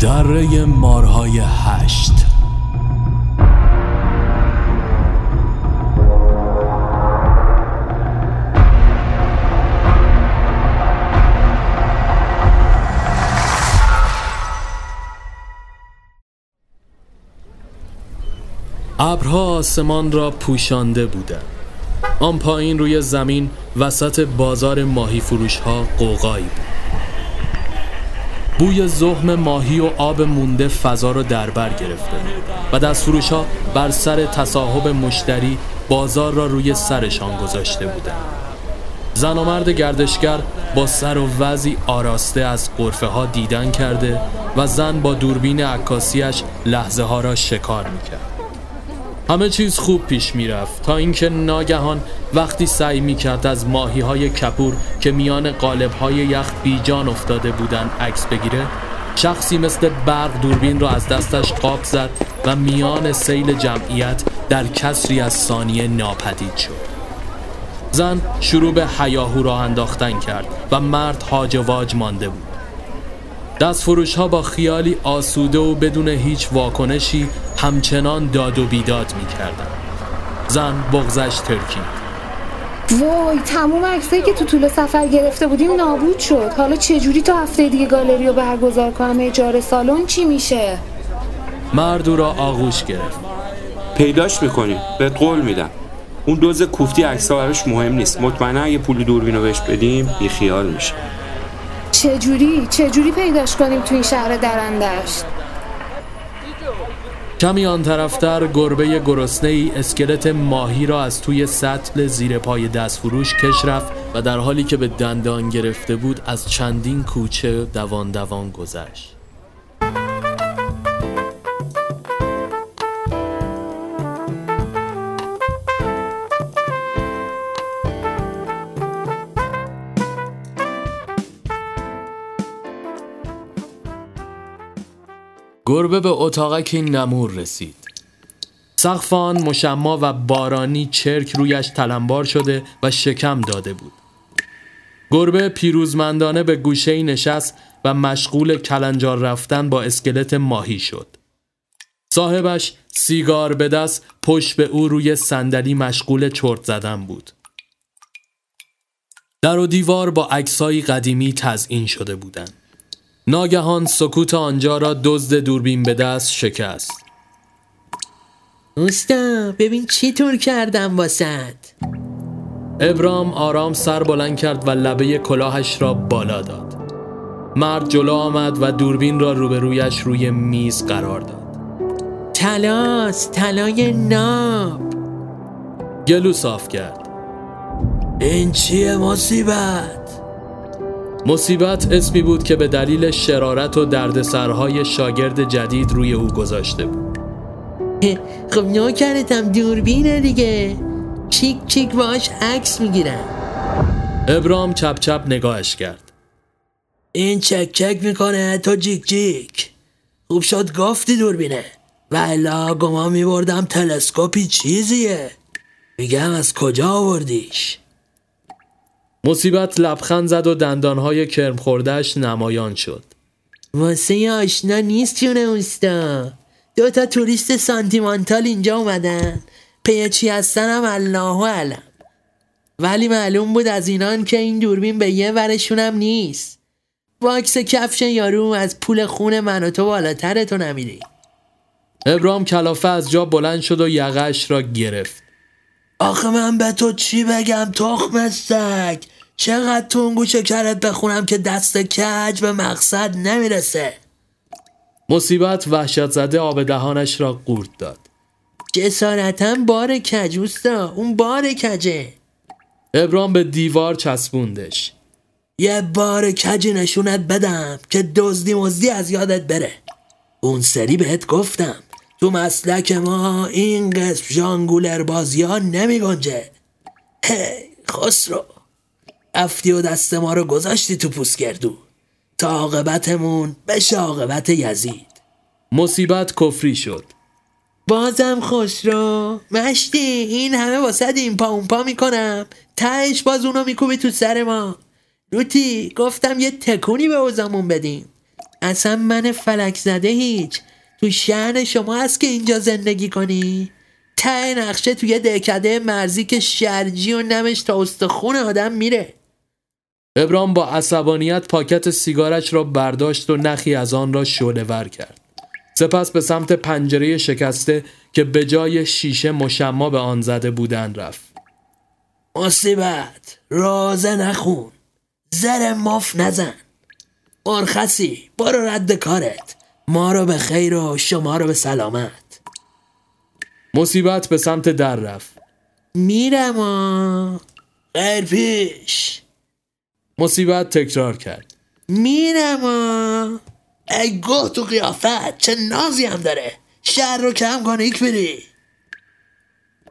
دره مارهای هشت. ابرها آسمان را پوشانده بودند. آن پایین روی زمین وسط بازار ماهی فروش ها بود. بوی زخم ماهی و آب مونده فضا را در بر گرفته. و دست فروش ها بر سر تصاحب مشتری بازار را روی سرشان گذاشته بودند زن و مرد گردشگر با سر و وضعی آراسته از قرفه ها دیدن کرده و زن با دوربین عکاسیش لحظه ها را شکار می‌کرد. همه چیز خوب پیش می‌رفت. تا اینکه ناگهان وقتی سعی می‌کرد از ماهی های کپور که میان قالب های یخت بیجان افتاده بودن عکس بگیره شخصی مثل برق دوربین را از دستش قاب زد و میان سیل جمعیت در کسری از ثانیه ناپدید شد. زن شروع به حیاهو راه انداختن کرد و مرد هاج واج مانده بود. دست فروش ها با خیالی آسوده و بدون هیچ واکنشی همچنان داد و بیداد می کردن. زن بغزش ترکید. وای تموم عکسایی که تو طول سفر گرفته بودیم نابود شد. حالا چجوری تا هفته دیگه گالری رو برگزار کنم؟ اجاره سالن چی میشه؟ مرد او را آغوش گرفت. پیداش می‌کنیم بهت قول میدم. اون دوز کوفتی عکس براش مهم نیست. مطمئنا اگه پول دوربین رو بهش بدیم بی خیال میشه. چجوری؟ چجوری پیداش کنیم تو این شهر درندشت؟ کمی آن طرفتر گربه گرسنه ای اسکلت ماهی را از توی سطل زیر پای دست فروش کش رفت و در حالی که به دندان گرفته بود از چندین کوچه دوان دوان گذشت. گربه به اتاقک نمور رسید. سقف آن مشما و بارانی چرک رویش تلمبار شده و شکم داده بود. گربه پیروزمندانه به گوشه نشست و مشغول کلنجار رفتن با اسکلت ماهی شد. صاحبش سیگار به دست پشت به او روی صندلی مشغول چرت زدن بود. در و دیوار با عکسایی قدیمی تزئین شده بودند. ناگهان سکوت آنجا را دزد دوربین به دست شکست. اوستا ببین چی طور کردم واسد. ابرام آرام سر بلند کرد و لبه کلاهش را بالا داد. مرد جلو آمد و دوربین را روبرویش روی میز قرار داد. تلاس طلای ناب. گلو صاف کرد. این چیه مصیبت؟ مصیبت اسمی بود که به دلیل شرارت و دردسرهای شاگرد جدید روی او گذاشته بود. خب نوکرتم دوربینه دیگه. چیک چیک باش عکس می‌گیرم. ابرام چپ چپ نگاهش کرد. این چک چک می‌کنه تو جیک جیک. خوب شد گفتی دوربینه ولا گمان میبردم تلسکوپی چیزیه. میگم از کجا آوردیش؟ مصیبت لبخند زد و دندانهای کرم خوردهش نمایان شد. واسه آشنا نیست جون اوستا. دو تا توریست سانتیمانتال اینجا اومدن. پی چی هستنم الله علم ولی معلوم بود از اینان که این دوربین به یه ورشونم نیست. واکس کفش یارو از پول خون من و تو بالاتر تو نمیری. ابرام کلافه از جا بلند شد و یقش را گرفت. آخه من به تو چی بگم تخم سگ؟ چقدر تونگو شکرت بخونم که دست کج به مقصد نمی‌رسه. مصیبت وحشت زده آب دهانش را قورت داد. جسارتا بار کج اوستا اون بار کجه. ابرام به دیوار چسبوندش. یه بار کجی نشونت بدم که دزدی مزدی از یادت بره. اون سری بهت گفتم تو مسلک ما این قسم جانگولر بازی ها نمی گنجه هی خسرو. افتی و دست ما رو گذاشتی تو پوسگردو تا عاقبتمون بشه عاقبت یزید. مصیبت کفری شد. بازم خسرو مشتی این همه واسه این پا اون پا می‌کنم. تهش باز اونو میکوبی تو سر ما. روتی گفتم یه تکونی به اوزامون بدیم اصلا من فلک زده هیچ. تو شهر شما هست که اینجا زندگی کنی؟ ته نقشه توی دهکده مرزی که شرجی و نمش تا استخون آدم میره. ابرام با عصبانیت پاکت سیگارش را برداشت و نخی از آن را شعله ور کرد. سپس به سمت پنجره شکسته که به جای شیشه مشما به آن زده بودن رفت. مصیبت رازه نخون. زر ماف نزن. مرخصی برو رد کارت. ما رو به خیر و شما رو به سلامت. مصیبت به سمت در رفت. میرم و خیر پیش. مصیبت تکرار کرد. میرم ای گوه تو قیافت چه نازی هم داره. شهر رو کم کن ایک بری.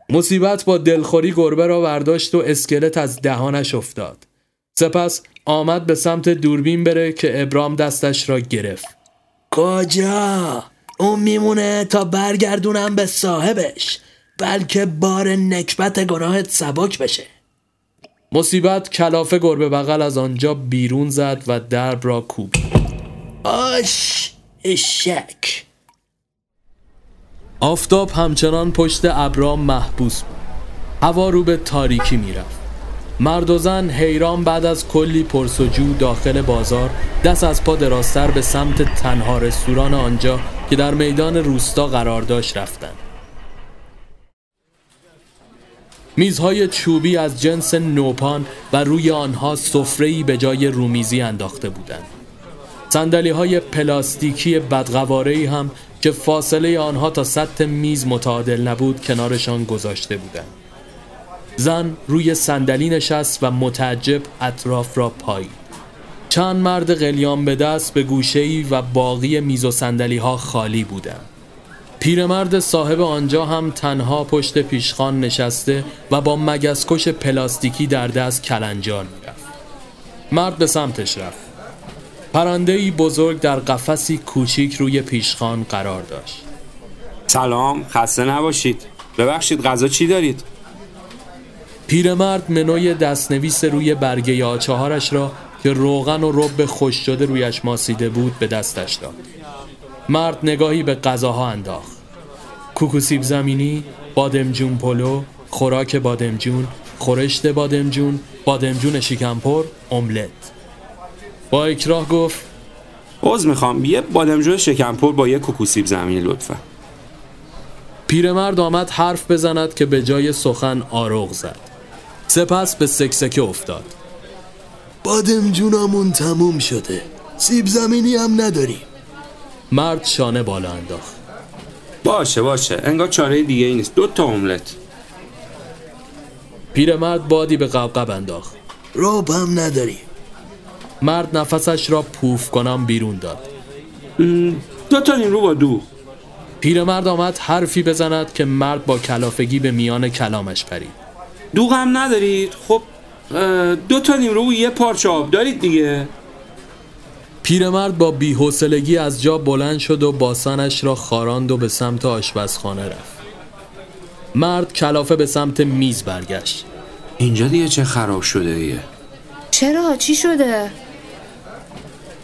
مصیبت با دلخوری گربه را برداشت و اسکلت از دهانش افتاد. سپس آمد به سمت دوربین بره که ابرام دستش را گرفت. کجا؟ اون میمونه تا برگردونم به صاحبش بلکه بار نکبت گناهت سبک بشه. مصیبت کلافه گربه بغل از آنجا بیرون زد و درب را کوب. آش اشک آفتاب همچنان پشت ابرام محبوس بود. هوا رو به تاریکی می‌رفت. مرد و زن حیران بعد از کلی پرسجو داخل بازار دست از پا دراستر به سمت تنها رستوران آنجا که در میدان روستا قرار داشت رفتند. میزهای چوبی از جنس نوپان و روی آنها سفره‌ای به جای رومیزی انداخته بودند. صندلی های پلاستیکی بدقواره‌ای هم که فاصله آنها تا سطح میز متعادل نبود کنارشان گذاشته بودند. زن روی صندلی نشست و متعجب اطراف را پایید. چند مرد قلیان به دست به گوشه‌ای و باقی میز و صندلی ها خالی بودند. پیرمرد صاحب آنجا هم تنها پشت پیشخان نشسته و با مگسکش پلاستیکی در دست کلنجار می‌رفت. مرد به سمتش رفت. پرنده بزرگ در قفسی کوچیک روی پیشخان قرار داشت. سلام خسته نباشید ببخشید غذا چی دارید پیرمرد منوی دستنویس روی برگه آچهارش را که روغن و رب خوش شده رویش ماسیده بود به دستش داد. مرد نگاهی به غذاها انداخت. کوکوسیب زمینی، بادمجون پلو، خوراک بادمجون، خورشت بادمجون، بادمجون شیکمپر، املت. با اکراه گفت عوض می‌خوام یه بادمجون شکمپور با یه کوکوسیب زمینی لطفا پیرمرد آمد حرف بزند که به جای سخن آروغ زد. سپس به سکسکه افتاد. بادم جونمون تموم شده سیب زمینی هم نداریم مرد شانه بالا انداخت. باشه باشه انگار چاره دیگه ای نیست دو تا املت پیرمرد بادی به قبقب انداخت. راب هم نداریم مرد نفسش را پوف کنم بیرون داد. دو تا نیمرو با دو پیرمرد آمد حرفی بزند که مرد با کلافگی به میان کلامش پرید. دوغ هم ندارید خب دو تا نیمرو و یه پارچه آب دارید دیگه پیرمرد با بیحوصلگی از جا بلند شد و باسنش را خاراند و به سمت آشپزخانه رفت. مرد کلافه به سمت میز برگشت. اینجا دیگه چه خراب شده ایه چرا چی شده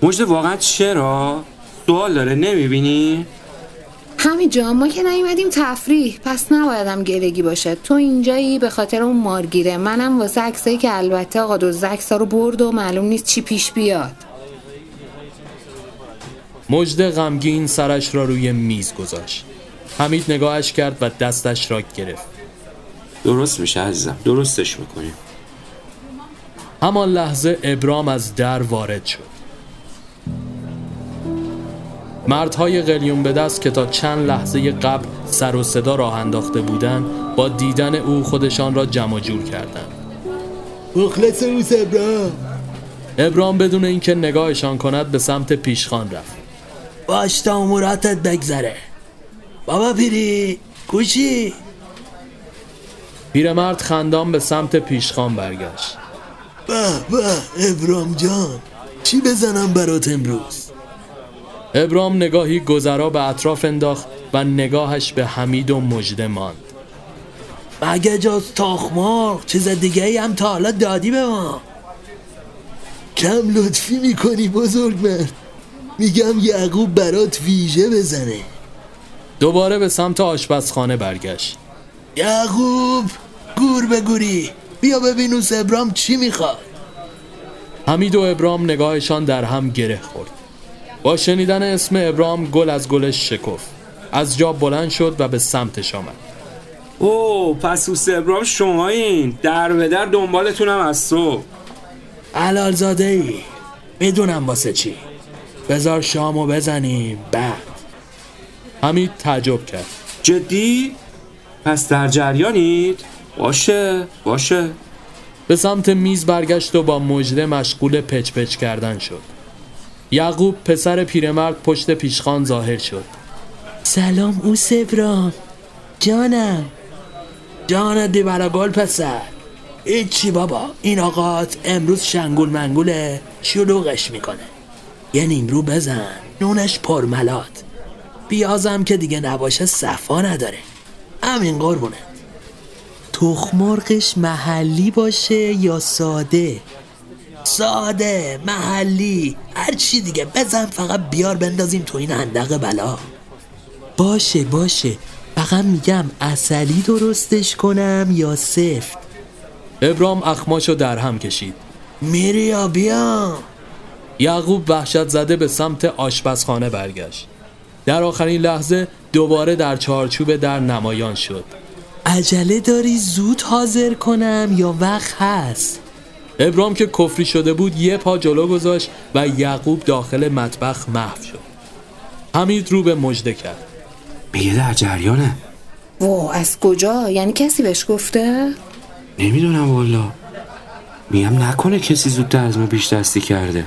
مجد واقعا چرا؟ سوال داره نمی‌بینی؟ همین جا ما که نیومدیم تفریح پس نبایدم گلگی باشه تو اینجایی به خاطر اون مارگیره منم واسه عکسایی که البته آقا دو عکسا رو برد و معلوم نیست چی پیش بیاد مجد غمگین سرش را روی میز گذاشت. حمید نگاهش کرد و دستش را گرفت. درست میشه عزیزم درستش می‌کنیم همان لحظه ابرام از در وارد شد. مردهای قلیون به دست که تا چند لحظه قبل سر و صدا راه انداخته بودند با دیدن او خودشان را جمع و جور کردند. مخلص او سبرا ابرام بدون اینکه نگاهشان کند به سمت پیشخان رفت. باش تا اموراتت بگذره. بابا پیری کوچی؟ پیرمرد خندان به سمت پیشخان برگشت. به به ابرام جان. چی بزنم برات امروز؟ ابرام نگاهی گذرا به اطراف انداخت و نگاهش به حمید و مجده ماند. مگه جز تاخمار چیز دیگه ای هم تا حالا دادی به ما؟ کم لطفی می‌کنی بزرگ مرد میگم یعقوب برات ویژه بزنه. دوباره به سمت آشپزخانه برگشت. یعقوب گور به گوری. بیا ببین او ابرام چی می‌خواد. حمید و ابرام نگاهشان در هم گره خورد. با شنیدن اسم ابرام گل از گلش شکفت. از جا بلند شد و به سمتش آمد. او پس او ابرام شما این در به در دنبالتونم از صبح. علال زاده ای می‌دونم واسه چی. بذار شامو بزنیم. بعد. حمید تعجب کرد. جدی؟ پس در جریانید؟ باشه باشه. به سمت میز برگشت و با مجده مشغول پچ پچ کردن شد. یعقوب پسر پیرمرد پشت پیشخان ظاهر شد. سلام او سبرام جانم. جان دی گل پسر. ایچی بابا؟ این آقات امروز شنگول منگوله شلوغش می‌کنه. یه نیمرو بزن. نونش پرملات. بیازم که دیگه نباشه صفا نداره. همین قربونه. تخمرغش محلی باشه یا ساده؟ ساده محلی. هر چی دیگه. بزن فقط بیار بندازیم تو این اندق بلا. باشه باشه. فقط میگم اصلی درستش کنم یا سفت؟ ابرام اخماشو در هم کشید. میری یا بیام یعقوب وحشت زده به سمت آشپزخانه برگشت. در آخرین لحظه دوباره در چارچوب در نمایان شد. عجله داری زود حاضر کنم یا وقت هست؟ ابرام که کفری شده بود یه پا جلو گذاشت و یعقوب داخل مطبخ محو شد. حمید رو به مجده کرد. میگه در جریانه. وا از کجا؟ یعنی کسی بهش گفته؟ نمی‌دونم والا میگم نکنه کسی زودتر از ما بیش دستی کرده.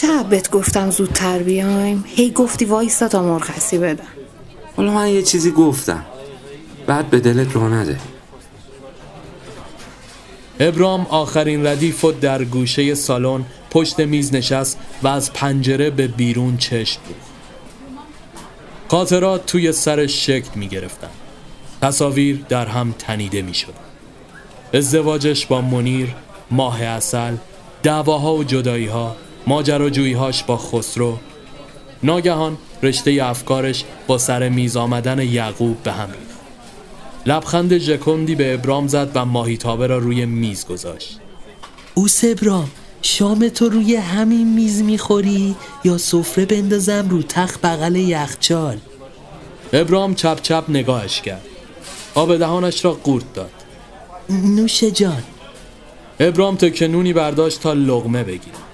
چه بهت گفتم زودتر بیایم. هی گفتی وایستا تا مرخصی بدم. حالا من یه چیزی گفتم. بعد به دلت رو نده. ابرام آخرین ردیف و در گوشه سالن پشت میز نشست و از پنجره به بیرون چشم بود. خاطرات توی سرش شکل می گرفتن. تصاویر در هم تنیده می شد. ازدواجش با منیر، ماه اصل، دعواها و جداییها، ماجراجوییهاش با خسرو. ناگهان رشته افکارش با سر میز آمدن یعقوب به هم ریخت. لبخند ژکندی به ابرام زد و ماهیتابه را روی میز گذاشت. او ابرام شام تو روی همین میز می‌خوری یا سفره بندازم رو تخت بغل یخچال؟ ابرام چپ چپ نگاهش کرد. آب دهانش را قورت داد. نوش جان. ابرام تکنونی برداشت تا لغمه بگیرد.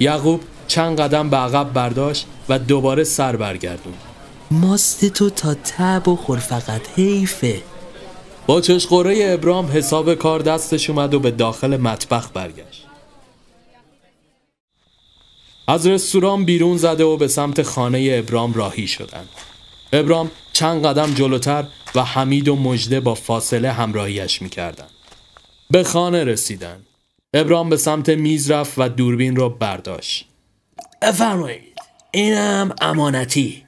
یعقوب چند قدم به عقب برداشت و دوباره سر برگردون. ماست تو تا تب و خور فقط حیفه. با چشقوره ابرام حساب کار دستش اومد و به داخل مطبخ برگشت. از رستوران بیرون زده و به سمت خانه ابرام راهی شدند. ابرام چند قدم جلوتر و حمید و مجده با فاصله همراهیش می‌کردند. به خانه رسیدن ابرام به سمت میز رفت و دوربین رو برداشت. بفرمایید. اینم امانتی.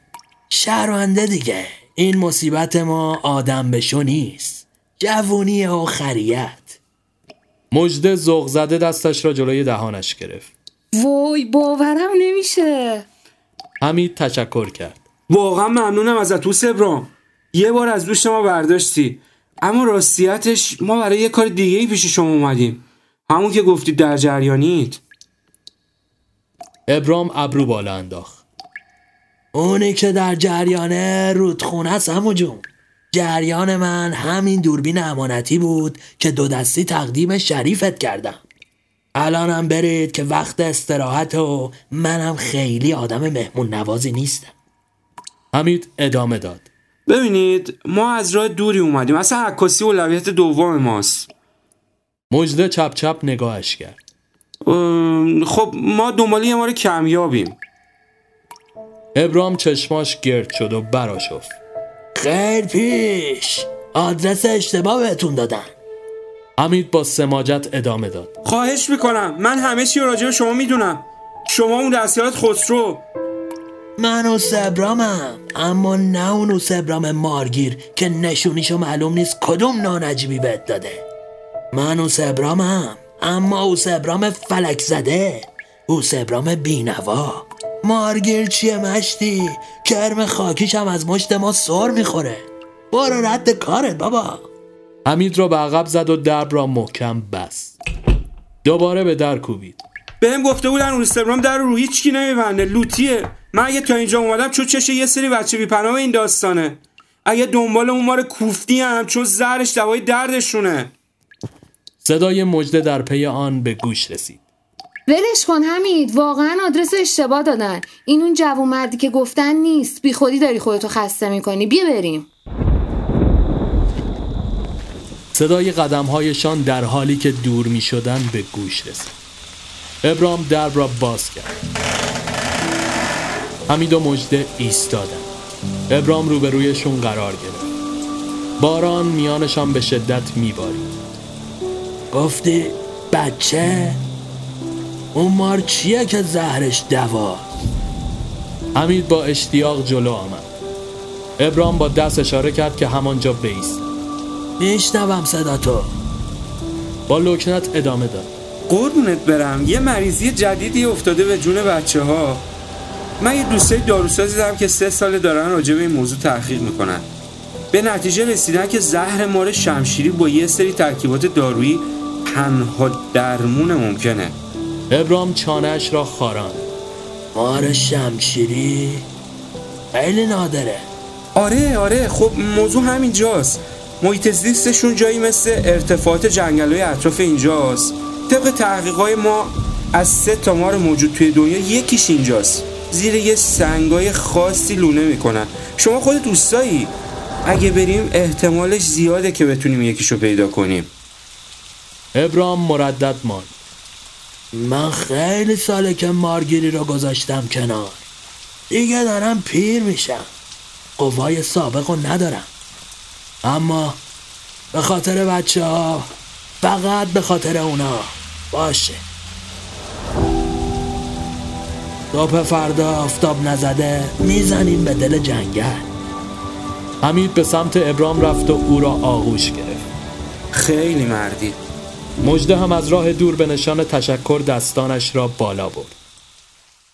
شهرونده دیگه. این مصیبت ما آدم بشو نیست. جوونی آخریت. مجده زغ زده دستش را جلوی دهانش گرفت. وای باورم نمیشه. حمید تشکر کرد. واقعا ممنونم ازت تو ابرام. یه بار از دوست ما برداشتی. اما راستیتش ما برای یه کار دیگه ای پیش شما اومدیم. همون که گفتید در جریانید. ابرام ابرو بالا انداخت. اونی که در جریانه رودخونه است همو جون. جریان من همین دوربین امانتی بود که دو دستی تقدیم شریفت کردم. الانم برید که وقت استراحت و منم خیلی آدم مهمون نوازی نیستم. حمید ادامه داد. ببینید ما از راه دوری اومدیم. اصلا عکاسی اولویت دوم ماست. مجده چپ چپ نگاهش کرد. خب ما دنبال یه مار کمیابیم. ابرام چشماش گرد شد و براشفت خیر پیش. آدرس اشتباه بهتون دادن. حمید با سماجت ادامه داد. خواهش می‌کنم. من همه چی راجع به شما می‌دونم. شما اون دستیارت خسرو. من و سبرامم. اما نه اون سبرام مارگیر که نشونیشو معلوم نیست کدوم نانجیبی بهت داده. من او سبرامم اما او سبرام فلک زده. او سبرام بینوا. مارگیر چیه مشتی؟ کرم خاکیش هم از مشت ما سر می‌خوره. برو رد کارت بابا. حمید را به عقب زد و درب را محکم بست. دوباره به در کوبید. بهم گفته بودن روستبرام در رو هیچ کی نمیبنده. لوتیه. من اگه تا اینجا اومدم چون چشه یه سری بچه بیپناه این داستانه. اگه دنبال اون مار کوفتی هم چون زهرش دوای دردشونه. صدای مجده در پی آن به گوش رسید. ولش کن حمید واقعا آدرس اشتباه دادن. این اون جوون مردی که گفتن نیست. بی خودی داری خودتو خسته می‌کنی. بیا بریم. صدای قدمهایشان در حالی که دور می شدن به گوش رسید. ابرام درب را باز کرد. حمید و مجده ایستادن. ابرام روبرویشون قرار گرفت. باران میانشان به شدت میبارید. گفتی بچه اون مار چیه که زهرش دوا؟ حمید با اشتیاق جلو آمد. ابرام با دست اشاره کرد که همانجا بیست. میشنوم صدا تو. با لکنت ادامه داد. قربونت برم. یه مریضی جدیدی افتاده به جون بچه ها من یه دوستای داروسازی دارم که سه سال دارن راجع به این موضوع تحقیق می‌کنن. به نتیجه رسیدن که زهر مار شمشیری با یه سری ترکیبات دارویی تنها درمون ممکنه. ابرام چانهش را خاران. مار شمشیری خیلی نادره. آره آره خب موضوع همینجاست محیط زیستشون جایی مثل ارتفاعات جنگل های اطراف اینجاست. طبق تحقیقای ما از سه تا مار موجود توی دنیا یکیش اینجاست. زیر یه سنگای خاصی لونه می‌کنن. شما خود دوستایی؟ اگه بریم احتمالش زیاده که بتونیم یکیشو پیدا کنیم. ابرام مردد ماند. من خیلی ساله که مارگیری رو گذاشتم کنار. دیگه دارم پیر میشم. قوای سابق رو ندارم. اما به خاطر بچه ها فقط به خاطر اونا باشه. صبح فردا آفتاب نزده می‌زنیم به دل جنگل. حمید به سمت ابرام رفت و او را آغوش گرفت. خیلی مردی. مجده هم از راه دور به نشان تشکر دستانش را بالا برد.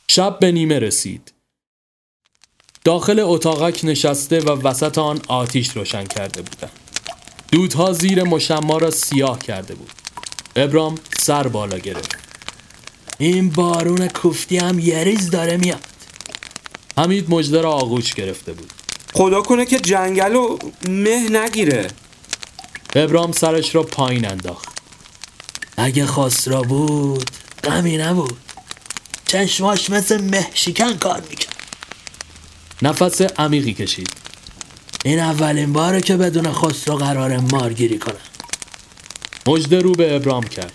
شب به نیمه رسید. داخل اتاقک نشسته و وسط آن آتیش روشن کرده بودند دودها زیر مشما را سیاه کرده بود. ابرام سر بالا گرفت. این بارون کوفتی هم یه ریز داره میاد. حمید مجده را آغوش گرفته بود. خدا کنه که جنگل و مه نگیره. ابرام سرش را پایین انداخت. اگه خسرا بود غمی نبود. چشماش مثل مه شکن کار می‌کرد. نفس عمیقی کشید. این اولین باره که بدون خسرو قرار مارگیری کنم. مجده رو به ابرام کرد.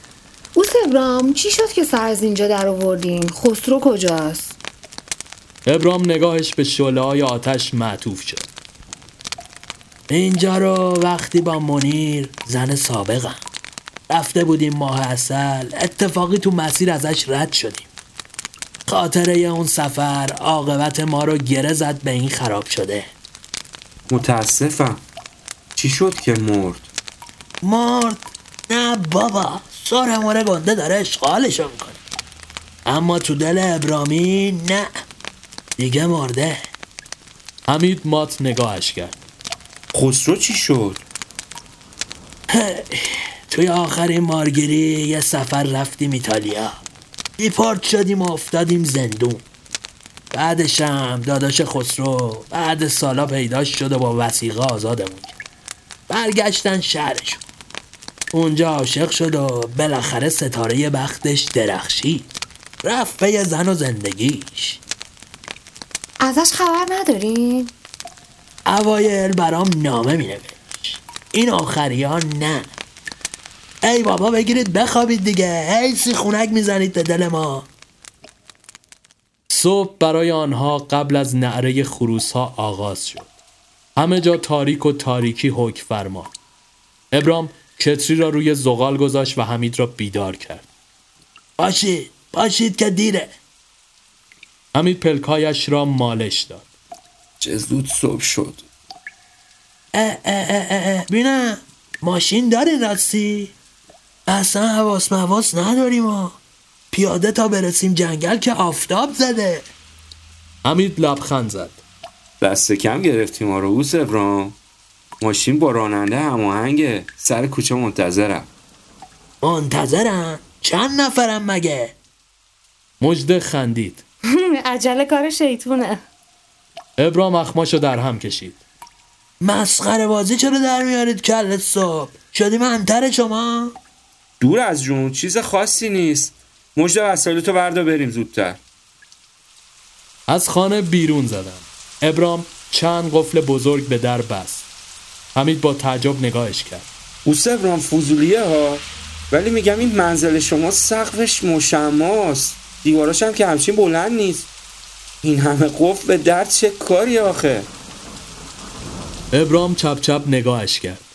او ابرام چی شد که سر از اینجا در آوردین؟ خسرو کجاست؟ ابرام نگاهش به شعله های آتش معطوف شد. اینجا رو وقتی با منیر زن سابقم. رفته بودیم ماه اصل اتفاقی تو مسیر ازش رد شدیم. خاطره اون سفر عاقبت ما رو گره زد به این خراب شده. متاسفم. چی شد که مرد؟ مرد؟ نه بابا سر ماره گنده داره اشغالشو می‌کنه. اما تو دل ابرامی نه. دیگه مرده. حمید مات نگاهش کرد. خسرو چی شد؟ توی آخرین مارگیری یه سفر رفتیم ایتالیا. دیپارت شدیم و افتادیم زندون. بعدش هم داداش خسرو بعد سالا پیداش شد و با وسیقه آزادمون کرد. برگشتن شهرشون اونجا عاشق شد و بالاخره ستاره بختش درخشید. رفت پی زن و زندگیش. ازش خبر ندارین اوایل برام نامه می این آخری ها نه. ای بابا بگیرید بخوابید دیگه. هی سیخونک می‌زنید به دل ما. صبح برای آنها قبل از نعره خروس ها آغاز شد. همه جا تاریک و تاریکی حک فرما. ابرام کتری را روی زغال گذاشت و حمید را بیدار کرد. باشید باشید که دیره. حمید پلکایش را مالش داد. چه زود صبح شد. اه اه اه اه بینم ماشین داری راستی؟ اصلا حواس مواس نداریم ما پیاده تا برسیم جنگل که آفتاب زده. حمید لبخند زد. دست کم گرفتیم ما رو اوس ابرام ماشین با راننده هماهنگه سر کوچه منتظرم. منتظرم چند نفرم مگه؟ مجده خندید. عجله کار شیطونه. ابرام اخماشو در هم کشید. مسخره بازی چرا در میارید کل صبح؟ شدی منتر شما؟ دور از جون چیز خاصی نیست. مجده وسایلتو بردا بریم زودتر. از خانه بیرون زدم. ابرام چند قفل بزرگ به در بست. حمید با تعجب نگاهش کرد. اوس ابرام فضولیه ها؟ ولی میگم این منزل شما سقفش مشماست. دیواراش هم که همچین بلند نیست. این همه قفل به در چه کاری آخه؟ ابرام چپ چپ نگاهش کرد.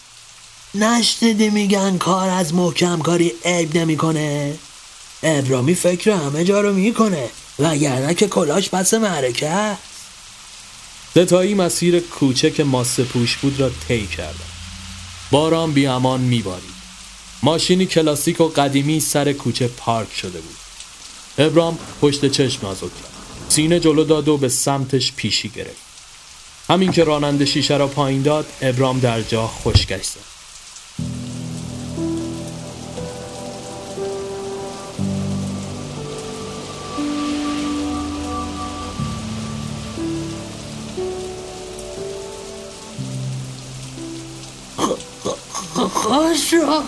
نشنیدی میگن کار از محکم کاری عیب نمی‌کنه. ابرامی فکر همه جا رو می‌کنه وگرنه که کلاش پس معرکه است. ستایی مسیر کوچک ماسه پوش بود را طی کردم. باران بی امان میبارید ماشینی کلاسیک و قدیمی سر کوچه پارک شده بود. ابرام پشت چشم نازک کرد. سینه جلو داد و به سمتش پیشی گرفت. همین که راننده شیشه را پایین داد ابرام در جا خشکش زد. رو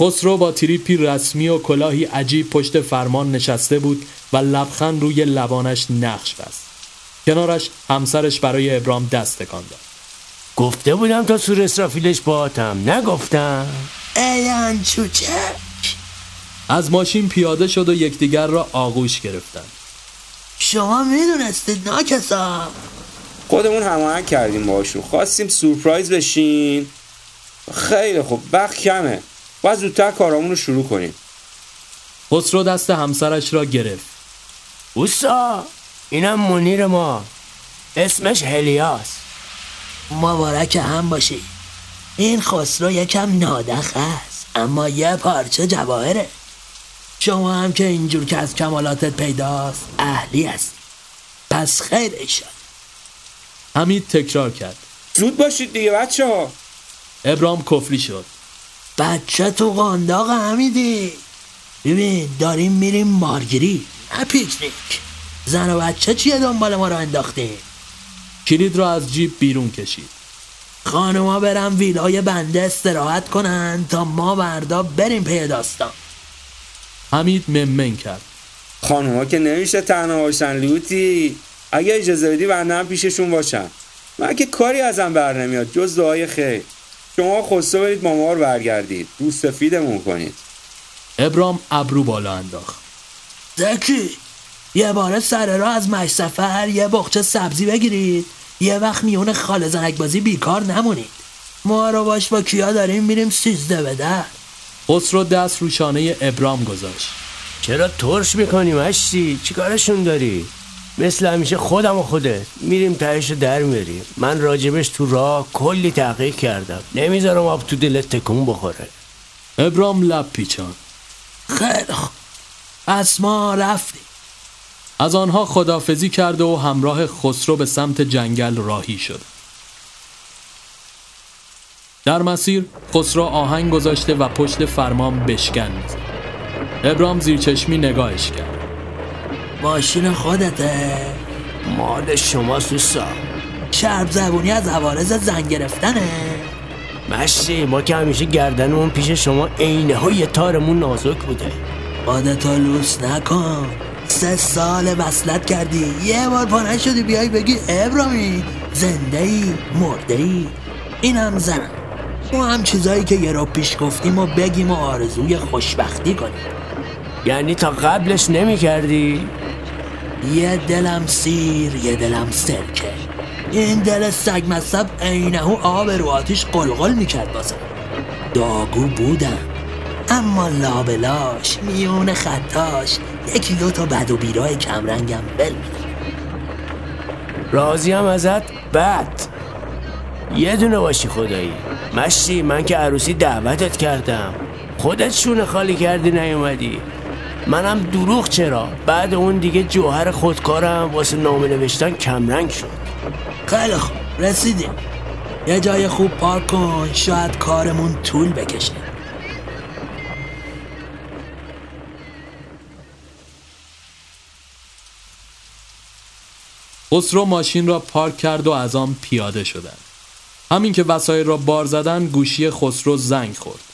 خسرو با تریپی رسمی و کلاهی عجیب پشت فرمان نشسته بود و لبخند روی لبانش نقش بست. کنارش همسرش برای ابرام دست تکان داد. گفته بودم تا سور اسرافیلش باتم نگفتم. ایان چوچک از ماشین پیاده شد و یکدیگر را آغوش گرفتند. شما می‌دونستید ناکسا خودمون هماهنگ کردیم باشون خواستیم سورپرایز بشین. خیلی خوب. وقت کمه. باید زودتر کارامون رو شروع کنیم. خسرو دست همسرش را گرفت. اوسا اینم منیر ما. اسمش هلیاس. مبارک هم باشی. این خسرو یکم نادخ است اما یه پارچه جواهره. شما هم که اینجور که از کمالاتت پیداست اهلی است پس خیر ایشان. حمید تکرار کرد. زود باشید دیگه بچه ها ابرام کفری شد. بچه تو قانداق همیدی ببین داریم میریم مارگیری. نه پیکنیک زن و بچه چیه دنبال ما رو انداختیم کلید را از جیب بیرون کشید. خانوما برن ویلای بنده استراحت کنن تا ما بردا بریم پی داستان. حمید ممن کرد. خانوما که نمیشه تنها باشن لیوتی اگه اجازه بدی بنده هم پیششون باشم من که کاری ازم بر نمیاد جز دعای خیر. شما خسته برید با ما رو برگردید. رو سفیدمون کنید. ابرام ابرو بالا انداخت. زکی یه بار سر را از مش سفر یه بخچه سبزی بگیرید. یه وقت میون خال زنک بازی بیکار نمونید. ما رو باش با کیا داریم میریم سیزده به در خسرو دست رو شانه ابرام گذاشت. چرا ترش می‌کنی مشتی؟ چیکارشون داری؟ مثل همیشه خودم و خودت. میریم تهش در میاریم. من راجبش تو راه کلی تحقیق کردم. نمی‌ذارم آب تو دلت تکون بخوره. ابرام لب پیچان. خیلی خوب پس ما رفتیم از آنها خدافزی کرده و همراه خسرو به سمت جنگل راهی شد. در مسیر خسرو آهنگ گذاشته و پشت فرمان بشکن. می‌زد ابرام زیرچشمی نگاهش کرد. ماشین خودته. مال شما سوسا. شرب زبونی از عوارض زن گرفتنه. مشتی ما که همیشه گردنمون پیش شما عینه های تارمون نازک بوده. خودتو لوس نکن. سه سال وصلت کردی. یه بار پانه شدی بیای بگی ابرامی زنده ای مرده ای اینم زنم. ما هم چیزایی که یه رو پیش گفتیم و بگیم و آرزوی خوشبختی کنیم. یعنی تا قبلش نمی کردی؟ یه دلم سیر یه دلم سرکه. این دل سگ مصب عینهو آب رو آتیش قلقل می‌کرد بازم داگو بودم. اما لابلاش میون خطاش یکی دو تا بد و بیرای کمرنگم بل راضیم ازت؟ بد. یه دونه باشی خدایی. مشتی من که عروسی دعوتت کردم. خودت شونه خالی کردی نیومدی. منم دروغ چرا؟ بعد اون دیگه جوهر خودکارم واسه نامه نوشتن کمرنگ شد. خیلی خوب. رسیدیم. یه جای خوب پارک کن. شاید کارمون طول بکشه. خسرو ماشین را پارک کرد و از آن پیاده شدند. همین که وسایل را بار زدن گوشی خسرو زنگ خورد.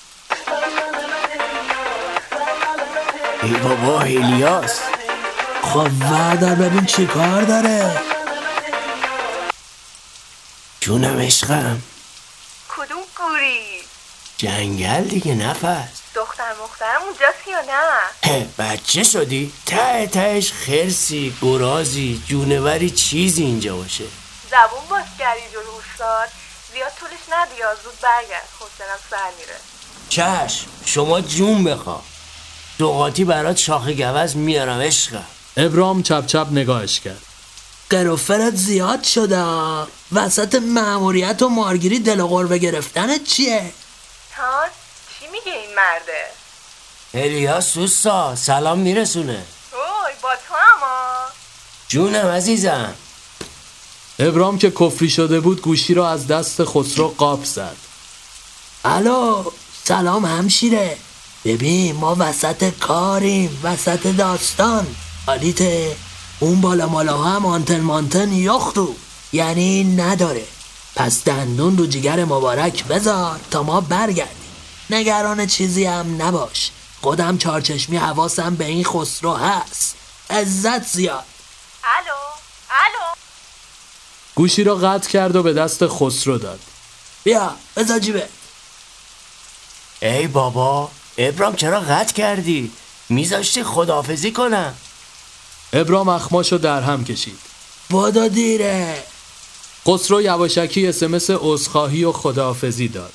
ای بابا هلیاس خب وردار ببین چی کار داره؟ جونم عشقم. کدوم گوری؟ جنگل دیگه نفس. دختر مخترم اونجاست یا نه؟ بچه شدی؟ ته تهش خرسی گرازی جونوری چیزی اینجا باشه. زبون باز کردی جلو استاد. زیاد طولش ندی یا زود برگرد. حسنم سر میره. چشم شما جون بخوا دوقاتی برات شاخ گوز میارم عشقم. ابرام چپ چپ نگاهش کرد. قروفرت زیاد شده. وسط معموریت و مارگیری دل و قربه گرفتنت چیه؟ تان چی میگه این مرده؟ الیاس دوستا سلام میرسونه. اوی با تو اما جونم عزیزم. ابرام که کفری شده بود گوشی را از دست خسرو قاپ زد. الو سلام همشیره. ببین ما وسط کاریم وسط داستان. حالیته اون بالا مالا هم آنتن مانتن یختو یعنی نداره. پس دندون رو جگر مبارک بذار تا ما برگردیم. نگران چیزی هم نباش. خودم چارچشمی حواسم به این خسرو هست. عزت زیاد. الو الو. گوشی را قطع کرد و به دست خسرو داد. بیا بذار جیبه ای بابا ابرام چرا قطع کردی میذاشتی خدافزی کنم ابرام اخماشو در هم کشید. بادو دیره خسرو یواشکی اسمس عذرخواهی و خداحافظی داد.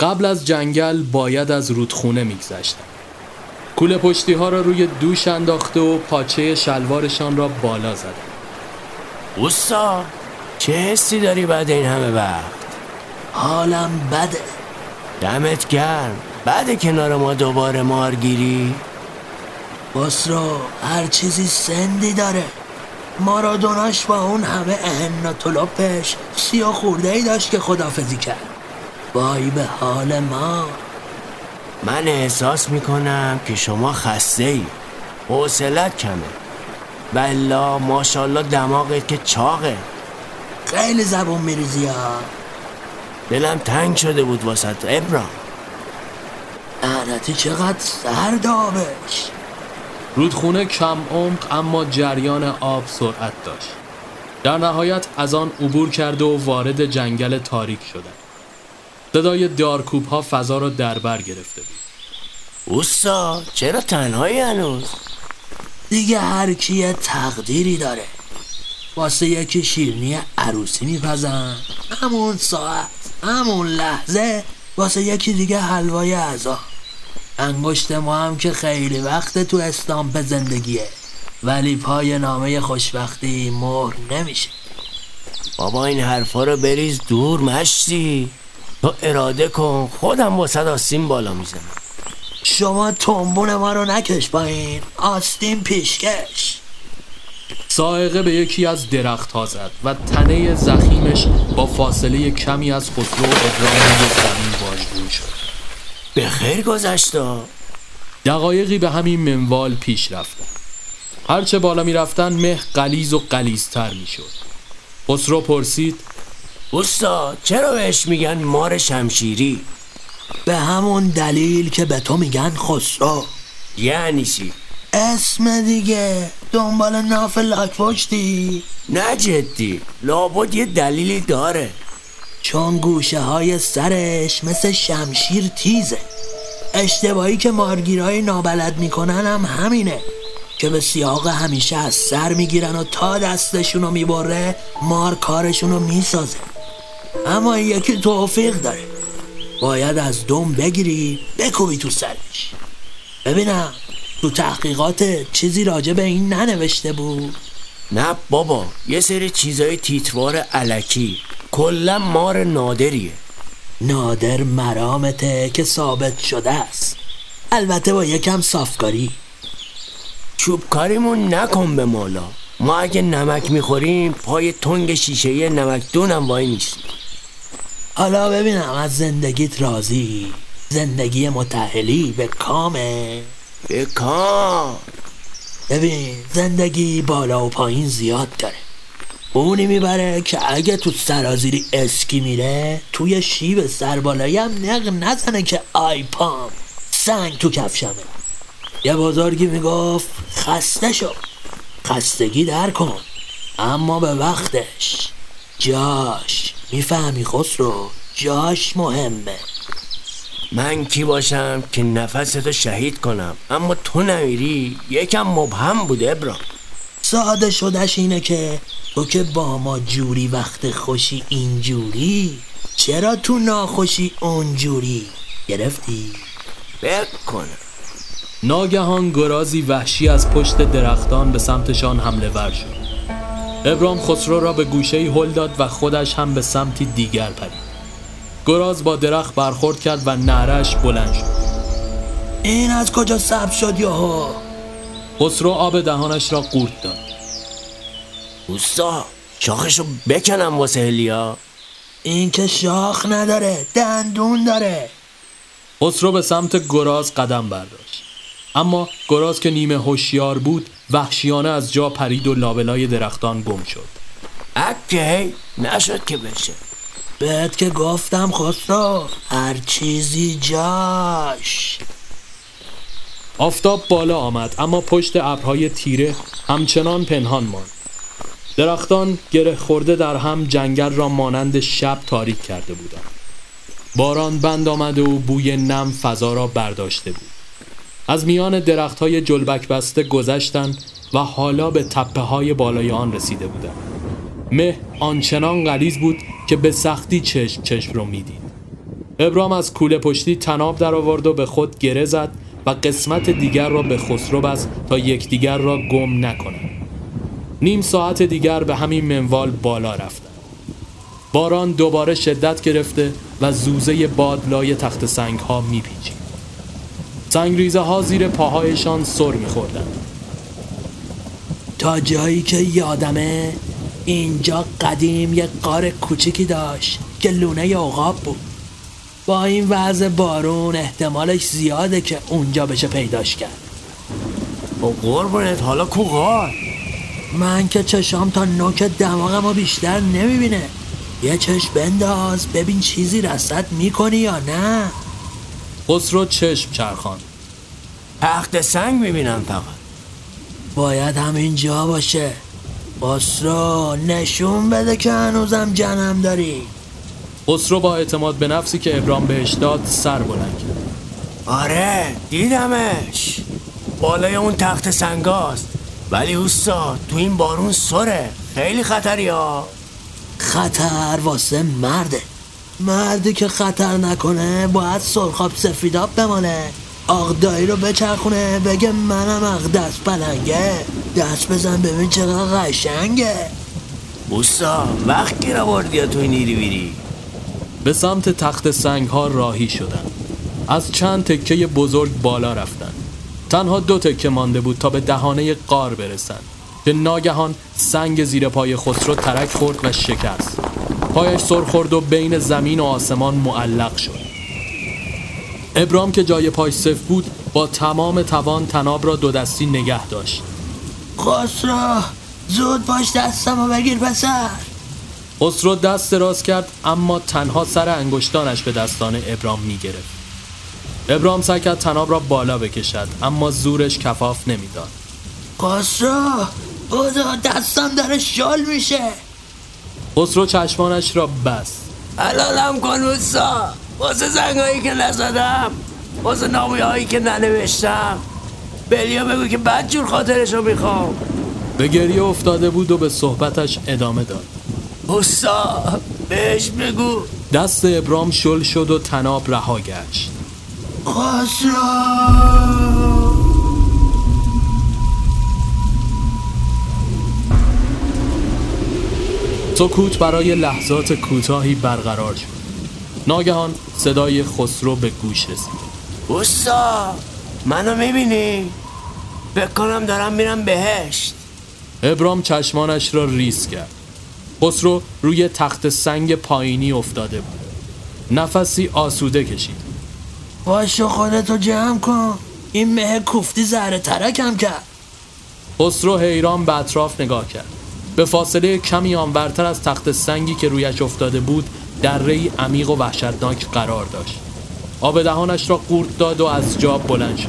قبل از جنگل باید از رودخونه میگذشتند. کوله پشتی ها را روی دوش انداخته و پاچه شلوارشان را بالا زدند. اوستا چه حسی داری بعد این همه وقت حالم بده دمت گرم بعد کنار ما دوباره مارگیری خسرو هر چیزی سندی داره. مارادوناش با اون همه اهن و طلوپش سیا خورده ای داشت که خدافزی کرد. وای به حال ما. من احساس می‌کنم که شما خسته ای حوصلت کمه. بلا ماشالله دماغت که چاقه. خیلی زبون میریزی ها. دلم تنگ شده بود واسه ابرام. لعنتی چقدر سرد آبش رودخونه کم عمق اما جریان آب سرعت داشت. در نهایت از آن عبور کرده و وارد جنگل تاریک شدند. صدای دارکوب ها فضا را در بر گرفته بود. اوستا چرا تنهایی هنوز دیگه هر کی یه تقدیری داره واسه یکی شیرنی عروسی میپزن همون ساعت همون لحظه واسه یکی دیگه حلوای اعضا انگشت ما هم که خیلی وقت تو استامپ زندگیه. ولی پای نامه خوشبختی مهر نمیشه. بابا این حرفا رو بریز دور مشتی. تو اراده کن خودم واسه آستین بالا می‌زنم. شما تنبون ما رو نکش پایین. آستین پیشکش. سائقه به یکی از درخت ها زد و تنه زخیمش با فاصله کمی از خسرو و ابراهیم زمین واژگون شد. به خیر گذشتا دقایقی به همین منوال پیش رفتن. هرچه بالا می رفتن مه قلیز و قلیزتر می شد. خسرو پرسید اوستا چرا بهش میگن مار شمشیری؟ به همون دلیل که به تو میگن خسرو. یعنی چی؟ اسم دیگه دنبال ناف لاک پشتی. نه جدی لابد یه دلیلی داره. چون گوشه های سرش مثل شمشیر تیزه. اشتباهی که مارگیرای نابلد می‌کنن هم همینه. که به سیاق همیشه از سر می‌گیرن و تا دستشونو می‌بره مار کارشونو می‌سازه. اما یکی توفیق داره. باید از دم بگیری بکوبی تو سرش. ببینم تو تحقیقات چیزی راجع به این ننوشته بود؟ نه بابا یه سری چیزای تیتوار علکی. کلا مار نادریه. نادر مرامته که ثابت شده است. البته با یکم صافکاری. چوبکاریمون نکن به مالا. ما اگه نمک می‌خوریم پای تنگ شیشه نمکدونم وای نیست حالا ببینم از زندگیت راضی؟ زندگی متحلی به کامه؟ به کام. ببین زندگی بالا و پایین زیاد داره. اونی می‌بره که اگه تو سرازیری اسکی میره توی شیب سربالایی هم نق نزنه که آی پام سنگ تو کفشمه. یه بزرگی می‌گفت خسته شو خستگی در کن اما به وقتش. جاش می‌فهمی خسرو؟ جاش مهمه. من کی باشم که نفستو شهید کنم؟ اما تو نمیری یکم مبهم بود ابرام ساده شدش اینه که تو که با ما جوری وقت خوشی اینجوری چرا تو ناخوشی اونجوری؟ گرفتی؟ بکنم ناگهان گرازی وحشی از پشت درختان به سمتشان حمله ور شد. ابرام خسرو را به گوشه هل داد و خودش هم به سمتی دیگر پرید. گراز با درخت برخورد کرد و نعرش بلند شد. این از کجا سبز شد یاهو؟ خسرو آب دهانش را قورت داد. اوستا شاخشو بکنم واسه هلیا. این که شاخ نداره دندون داره. خسرو به سمت گراز قدم برداشت. اما گراز که نیمه هوشیار بود وحشیانه از جا پرید و لابلای درختان گم شد. اکی نشد که بشه. بهت که گفتم خسرو هر چیزی جاش. آفتاب بالا آمد اما پشت ابرهای تیره همچنان پنهان ماند. درختان گره خورده در هم جنگل را مانند شب تاریک کرده بودند. باران بند آمده و بوی نم فضا را برداشته بود. از میان درخت های جلبک بسته گذشتند و حالا به تپه های بالای آن رسیده بودند. مه آنچنان غلیظ بود که به سختی چشم چشم رو می‌دید. ابرام از کوله پشتی تناب در آورد و به خود گره زد و قسمت دیگر را به خسرو بست تا یکدیگر را گم نکنند نیم ساعت دیگر به همین منوال بالا رفتند باران دوباره شدت گرفته و زوزه باد لای تخت سنگ ها میپیچید. سنگریزه ها زیر پاهایشان سر میخوردند. تا جایی که یادمه اینجا قدیم یه قار کوچیکی داشت که لونه عقاب بود. با این وضع بارون احتمالش زیاده که اونجا بشه پیداش کرد. با قربونت. حالا کو غار؟ من که چشام تا نوک دماغمو بیشتر نمی‌بینه. یه چشم بنداز ببین چیزی رسد می‌کنی یا نه. خسرو چشم چرخان تخت سنگ می‌بینم فقط. باید همینجا باشه. خسرو نشون بده که هنوزم جنم داری. خسرو با اعتماد به نفسی که ابرام بهش داد سر بلند کرد. آره دیدمش. بالای اون تخت سنگاست ولی اوستا تو این بارون سره. خیلی خطری ها. خطر واسه مرده. مردی که خطر نکنه باید سرخاب سفیداب بمانه. آقدایی رو بچرخونه بگه منم اق دست پلنگه. دست بزن ببین چقدر قشنگه. اوستا وقت گیر آوردی یا تو این ایری بیری؟ به سمت تخت سنگ ها راهی شدند. از چند تکه بزرگ بالا رفتند. تنها دو تکه مانده بود تا به دهانه قار برسند که ناگهان سنگ زیر پای خسرو ترک خورد و شکست. پایش سر خورد و بین زمین و آسمان معلق شد. ابرام که جای پاش صف بود با تمام توان تناب را دو دستی نگه داشت. خسرو زود باش دستمو بگیر پسر. خسرو دست دراز کرد اما تنها سر انگشتانش به دستان ابرام می گرفت ابرام سعی کرد تناب را بالا بکشد اما زورش کفاف نمی‌داد. خسرو خدا دستم داره شل میشه. خسرو چشمانش را بست. حلالم کن اوستا واسه زنگایی که نزدم واسه نامی هایی که ننوشتم. بلیا بگو که بد جور خاطرشو می‌خوام. به گریه افتاده بود و به صحبتش ادامه داد. اوستا بهش بگو. دست ابرام شل شد و تناب رها گشت. سکوت برای لحظات کوتاهی برقرار شد. ناگهان صدای خسرو به گوش رسید. اوستا منو می‌بینی؟ بکنم دارم میرم بهشت. ابرام چشمانش را ریز کرد. خسرو روی تخت سنگ پایینی افتاده بود. نفسی آسوده کشید. باشو خودتو جمع کن. این مه کوفتی زهر ترکم کرد. خسرو حیران به اطراف نگاه کرد. به فاصله کمی آنورتر از تخت سنگی که رویش افتاده بود دره عمیق و وحشتناک قرار داشت. آب دهانش را قورت داد و از جا بلند شد.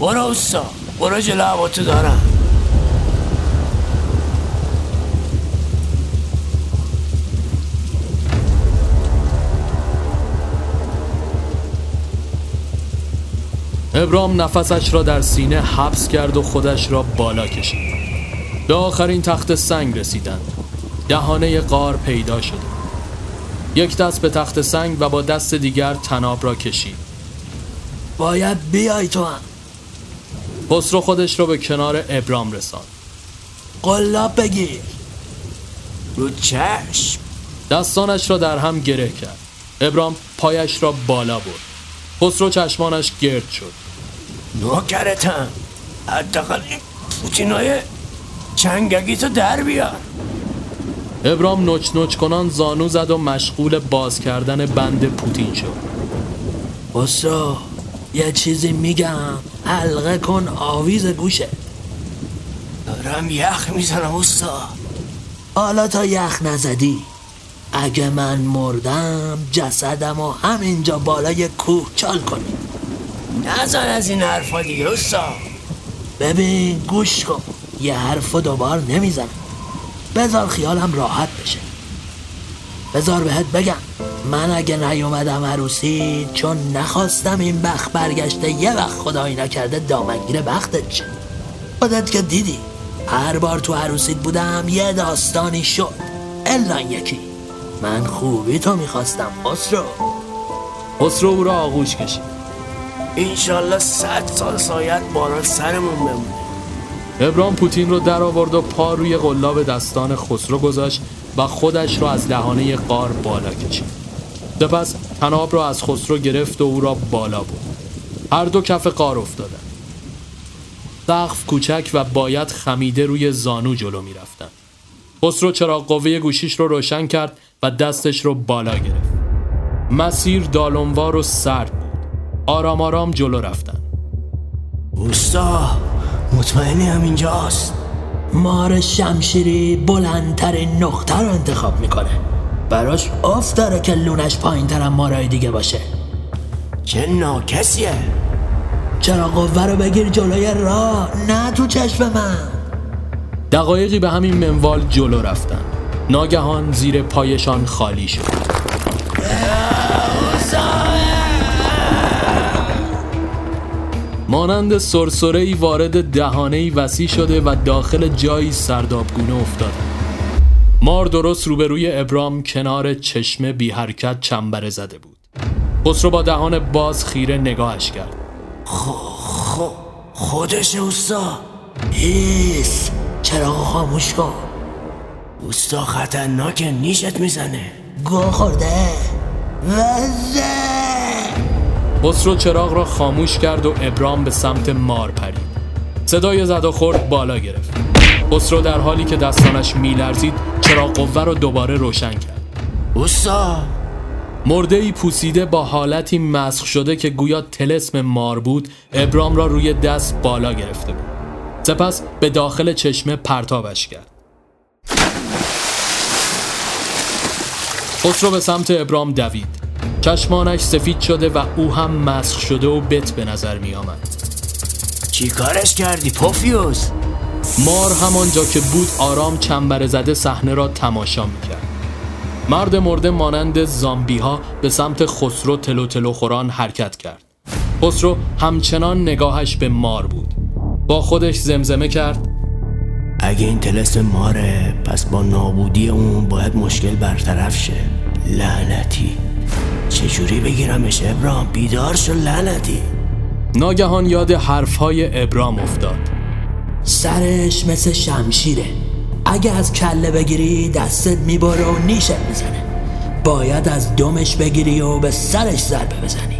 برو اوستا. برو جلو دارم. ابرام نفسش را در سینه حبس کرد و خودش را بالا کشید. به آخرین تخت سنگ رسیدند. دهانه قار پیدا شد یک دست به تخت سنگ و با دست دیگر تناب را کشید. باید بیای تو هم. خسرو خودش را به کنار ابرام رساند. قلاب بگیر. رو چشم. دستانش را در هم گره کرد. ابرام پایش را بالا برد. خسرو چشمانش گرد شد. نوکرتم. حداقل این پوتینای چنگگی تو در بیار. ابرام نوچ نوچ کنان زانو زد و مشغول باز کردن بند پوتین شد. بسرا یه چیزی میگم. حلقه کن آویز گوشه. دارم یخ می‌زنم اوستا حالا تا یخ نزدی. اگه من مردم جسدم و همینجا بالای کوه چال کنی. نزن از این حرفا دیگه اوستا. ببین گوش کن. یه حرف دوبار نمی‌زنم. بذار خیالم راحت بشه. بذار بهت بگم من اگه نیومدم عروسی چون نخواستم این بخت برگشته یه وقت خدایی نکرده دامنگیر بختت شه. خودت که دیدی هر بار تو عروسیت بودم یه داستانی شد. الا یکی. من خوبی تو می‌خواستم خسرو. خسرو او را آغوش کشید انشالله صد سال سایت باران سرمون بمونه. ابرام پوتین رو در آورد و پا روی قلاب دستان خسرو گذاشت و خودش را از دهانه قار بالا کشید. سپس تناب را از خسرو گرفت و او را بالا برد. هر دو کف قار افتادند. سقف کوچک و باید خمیده روی زانو جلو می رفتن. خسرو چراغ قوه گوشیش رو روشن کرد و دستش رو بالا گرفت. مسیر دالونوار و سرد بود آرام آرام جلو رفتن. اوستا مطمئنی همینجاست مار شمشیری بلندترین نقطه رو انتخاب می‌کنه. براش آف داره که لونش پایین ترم مارای دیگه باشه. چه ناکسیه. چرا قوه رو بگیر جلوی راه نه تو چشم من. دقایقی به همین منوال جلو رفتن. ناگهان زیر پایشان خالی شد. مانند سرسره‌ای وارد دهانه‌ای وسیع شده و داخل جایی سردابگونه افتاده. مار درست روبروی ابرام کنار چشمه بی حرکت چنبره زده بود. خسرو با دهان باز خیره نگاهش کرد. خودش اوستا. هیس چراغ خاموش کن. اوستا خطرناکه نیشت می‌زنه. گو خورده. وزه. خسرو چراغ را خاموش کرد و ابرام به سمت مار پرید. صدای زد و خورد بالا گرفت. خسرو در حالی که دستانش میلرزید چراغ قوه را دوباره روشن کرد. اوستا. مرده ای پوسیده با حالتی مسخ شده که گویا تلسم مار بود ابرام را روی دست بالا گرفته بود. سپس به داخل چشمه پرتابش کرد. خسرو به سمت ابرام دوید. چشمانش سفید شده و او هم مسخ شده و بت به نظر می آمد. چی کارش کردی پوفیوس؟ مار همانجا که بود آرام چنبره زده صحنه را تماشا می کرد. مرد مرده مانند زامبی ها به سمت خسرو تلو تلو خوران حرکت کرد. خسرو همچنان نگاهش به مار بود. با خودش زمزمه کرد. اگه این تلس ماره پس با نابودی اون باید مشکل برطرف شه. لعنتی. چجوری بگیرمش ابرام؟ بیدار شو لعنتی. ناگهان یاد حرفهای ابرام افتاد. سرش مثل شمشیره. اگه از کله بگیری دستت می‌بره و نیشت می‌زنه. باید از دمش بگیری و به سرش ضربه بزنی.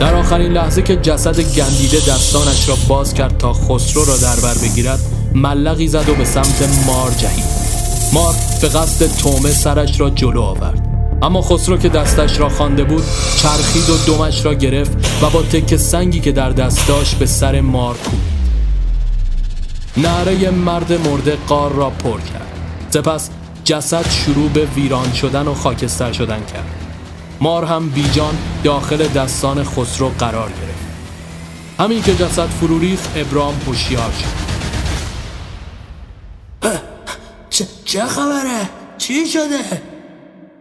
در آخرین لحظه که جسد گندیده دستانش را باز کرد تا خسرو را در بر بگیرد ملقی زد و به سمت مار جهید. مار به قصد تومه سرش را جلو آورد. اما خسرو که دستش را خوانده بود چرخید و دمش را گرفت و با تک سنگی که در دست داشت به سر مار کوبید. نعره مرد مرده قار را پر کرد. سپس جسد شروع به ویران شدن و خاکستر شدن کرد. مار هم بیجان داخل دستان خسرو قرار گرفت. همین که جسد فرو ریخت ابرام هوشیار شد. چه خبره؟ چی شده؟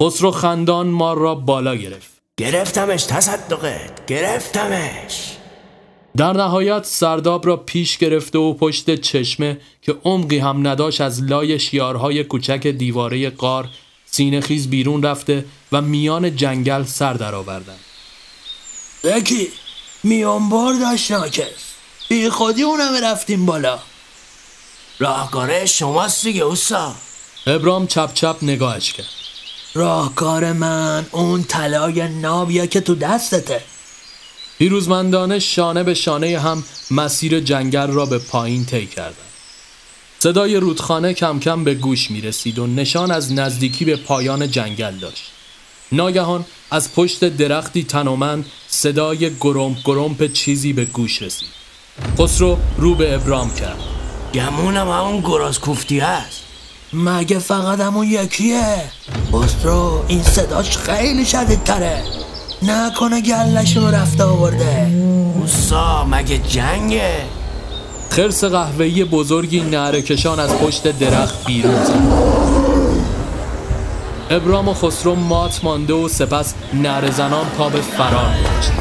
خسرو خندان مار را بالا گرفت. گرفتمش تصدقت گرفتمش. در نهایت سرداب را پیش گرفته و پشت چشمه که عمقی هم نداشت از لای شیارهای کوچک دیواره قار سینه خیز بیرون رفته و میان جنگل سر درآوردند. یکی میانبار داشت ناکس. بی خودی اونم رفتیم بالا. راهکاره شماست دیگه اوسا ابرام چپ چپ نگاهش کرد. راهکار من اون طلای نابیه که تو دستته پیروزمندانه شانه به شانه هم مسیر جنگل را به پایین طی کردند. صدای رودخانه کم کم به گوش می رسید و نشان از نزدیکی به پایان جنگل داشت. ناگهان از پشت درختی تنومند صدای گرمپ گرمپ چیزی به گوش رسید. خسرو رو به ابرام کرد. گمونم همون گراز کوفتی هست مگه فقط همون یکیه بسترو این صداش خیلی شدید تره نکنه گلشون رفته آورده اوسا مگه جنگه خرس قهوه‌ای بزرگی نعره کشان از پشت درخت بیرون زد. ابرام و خسرو مات مانده و سپس نعره زنان پا به فرار گذاشت.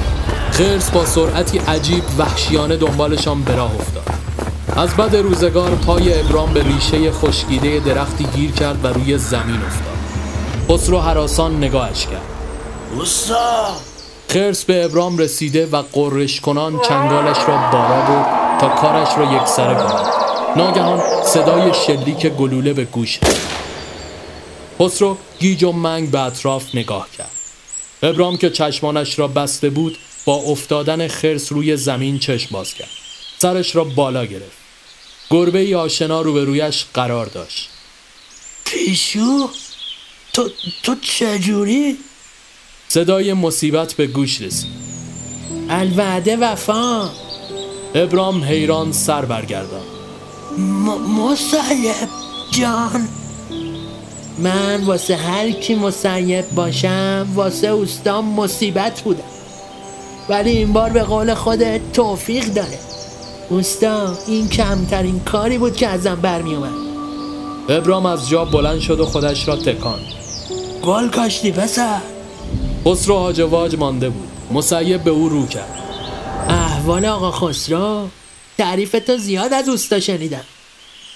خرس با سرعتی عجیب وحشیانه دنبالشان به راه افتاد. از بد روزگار پای ابرام به ریشه خشکیده درختی گیر کرد و روی زمین افتاد. خسرو حراسان نگاهش کرد. اوسا خرس به ابرام رسیده و قررش کنان چنگالش را بالا برد تا کارش را یک سره کند ناگهان صدای شلیک گلوله به گوش رسید. خسرو گیج و منگ به اطراف نگاه کرد. ابرام که چشمانش را بسته بود با افتادن خرس روی زمین چشم باز کرد. سرش را بالا گرفت. گربه ای آشنا روبرویش قرار داشت. پیشو؟ تو تو چجوری؟ صدای مصیبت به گوش رسید. الوعده وفا. ابرام حیران سر برگردان م- مسیب جان. من واسه هر کی مسیب باشم واسه اوستام مصیبت بودم. ولی این بار به قول خودت توفیق داره. اوستا این کمترین کاری بود که ازم برمی اومد ابرام از جا بلند شد و خودش را تکان گل کاشتی پسر. خسرو هاج و واج مانده بود. مسیب به او رو کرد. احوال آقا خسرو تعریف تو زیاد از اوستا شنیدم.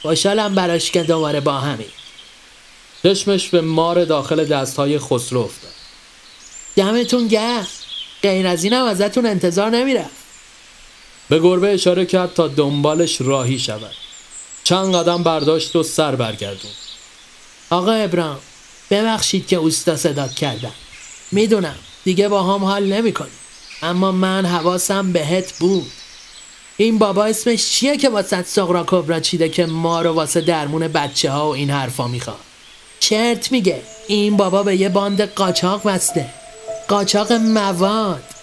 خوشحالم براش که دوباره با همین. چشمش به مار داخل دستهای خسرو افتاد. دمتون گرم. غیر از اینم ازتون انتظار نمیرم. به گربه اشاره کرد تا دنبالش راهی شود. چند قدم برداشت و سر برگردون آقا ابرام ببخشید که اوستا صدات کردم. می‌دونم دیگه با هم حال نمی‌کنی اما من حواسم بهت بود. این بابا اسمش چیه که واسه سغرا کبرا چیده که ما رو واسه درمون بچه ها و این حرفا می‌خواد؟ چرت میگه. این بابا به یه باند قاچاق وسته قاچاق مواد.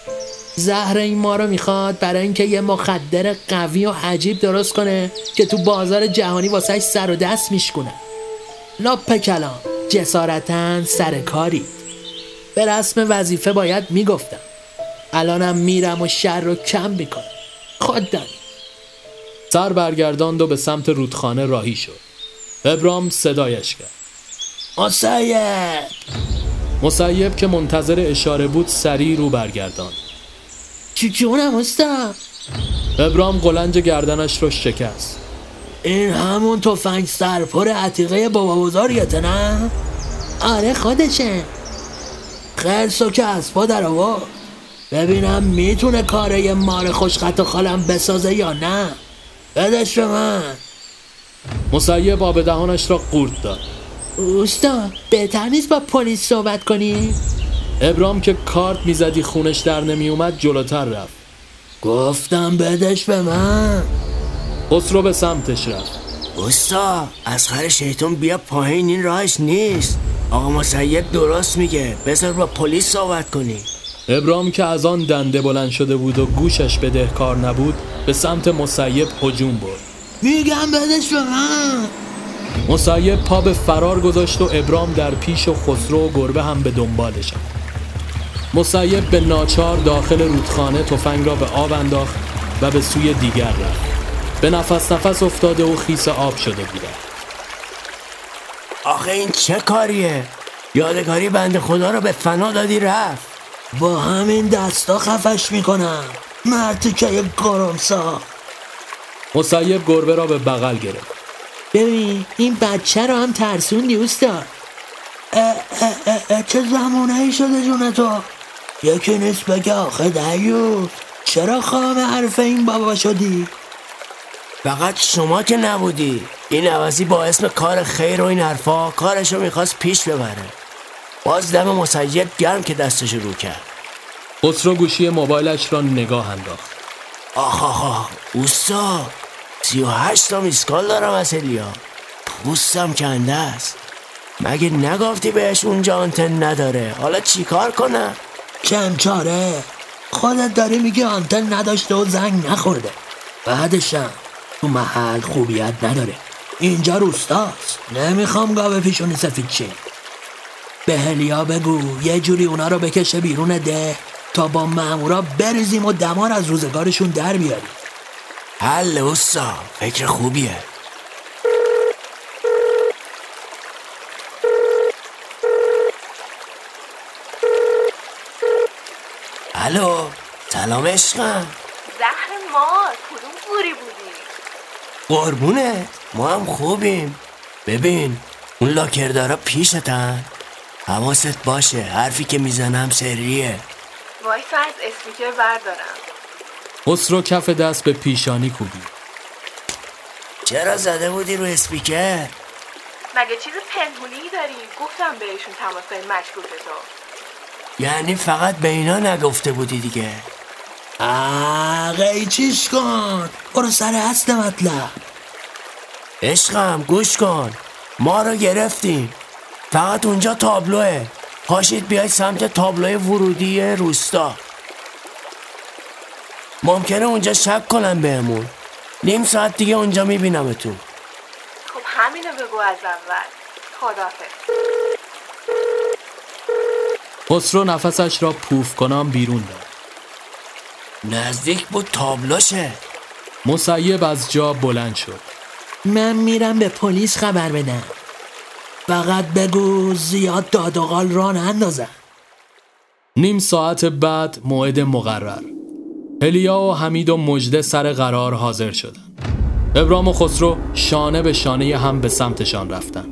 زهر این ما رو می‌خواد برای اینکه یه مخدر قوی و عجیب درست کنه که تو بازار جهانی واسهش سر و دست میشکنه لپ کلام جسارتا سر کاری. به رسم وظیفه باید می‌گفتم. الانم میرم و شر رو کم می‌کنم. خود دانی. سر برگرداند و به سمت رودخانه راهی شد. ابرام صدایش کرد. مسیب! مسیب که منتظر اشاره بود سریع رو برگرداند. جونم استا ابرام قلنج گردنش رو شکست. این همون تفنگ سرپر عتیقه بابا بزرگته نه؟ آره خودشه. خرسو که از پا در آورد. ببینم می‌تونه کاره یه مار خوشخط و خالم بسازه یا نه؟ بدش به من. مسیب آب دهانش را قورت داد. اوستا بهتر نیست با پلیس صحبت کنی؟ ابرام که کارت می‌زدی خونش در نمیومد جلوتر رفت. گفتم بدش به من. خسرو به سمتش رفت. استا از خر شیطون بیا پایین این راهش نیست. آقا مسیب درست میگه. بذار با پلیس صحبت کنی. ابرام که از آن دنده بلند شده بود و گوشش بدهکار نبود به سمت مسیب هجوم برد. میگم بدش به من. مسیب پا به فرار گذاشت و ابرام در پیش و خسرو و گربه هم به دنبالشان مسیب به ناچار داخل رودخانه تفنگ را به آب انداخت و به سوی دیگر رفت. به نفس نفس افتاده و خیس آب شده بودند آخه این چه کاریه؟ یادگاری بند خدا رو به فنا دادی رفت. با همین دستا خفش می‌کنم. مرتی که یک گرمسا. مسیب گربه را به بغل گرفت. ببین این بچه رو هم ترسوندی اوستا. اه اه اه اه چه زمانه ای شده جون تو؟ یکی نیست بگه آخه دیو چرا خام حرف این بابا شدی؟ فقط شما که نبودی. این عوضی با اسم کار خیر و این حرفا کارش رو می‌خواست پیش ببره. باز دم مسیب گرم که دستش رو کرد. خسرو گوشی موبایلش را نگاه انداخت. آخ آخ آخ. اوستا سی و هشت تا میسکال دارم از هلیا. پوستم کنده است. مگه نگفتی بهش اونجا آنتن نداره؟ حالا چیکار کنم؟ چند چاره. خودت داری میگه آنتن نداشته و زنگ نخورده. بعدشم تو محل خوبیت نداره. اینجا روستاست. نمی‌خوام گاوه پیشونی سفید چی به هلیا بگو یه جوری اونا رو بکشه بیرون ده تا با مامورا بریزیم و دمار از روزگارشون در بیاریم. حل اوستا فکر خوبیه. الو سلام عشقم. زهر مار کدوم گوری بودی؟ قربونت ما هم خوبیم. ببین اون لاکردارا پیشتن. حواست باشه حرفی که می‌زنم سریه. وایسا از اسپیکر بردارم. خسرو کف دست به پیشانی کوبید چرا زده بودی رو اسپیکر؟ مگه چیز پنهونی داری؟ گفتم بهشون تماسای مشکوک تو. یعنی فقط به اینا نگفته بودی دیگه. آقای چیش کن؟ برو سر اصل مطلب. عشقم گوش کن. ما رو گرفتیم. فقط اونجا تابلوه. پاشید بیاید سمت تابلوی ورودی روستا. ممکنه اونجا شک کنم بهمون. نیم ساعت دیگه اونجا میبینمتون. خب همینو بگو از اول. خدافظ. خسرو نفسش را پوف کنم بیرون داد نزدیک بود تابلوشه. مسیب از جا بلند شد. من میرم به پلیس خبر بدم. فقط بگو زیاد دادوغال را نندازن نیم ساعت بعد موعد مقرر. هلیا و حمید و مجده سر قرار حاضر شدند ابرام و خسرو شانه به شانه هم به سمتشان رفتند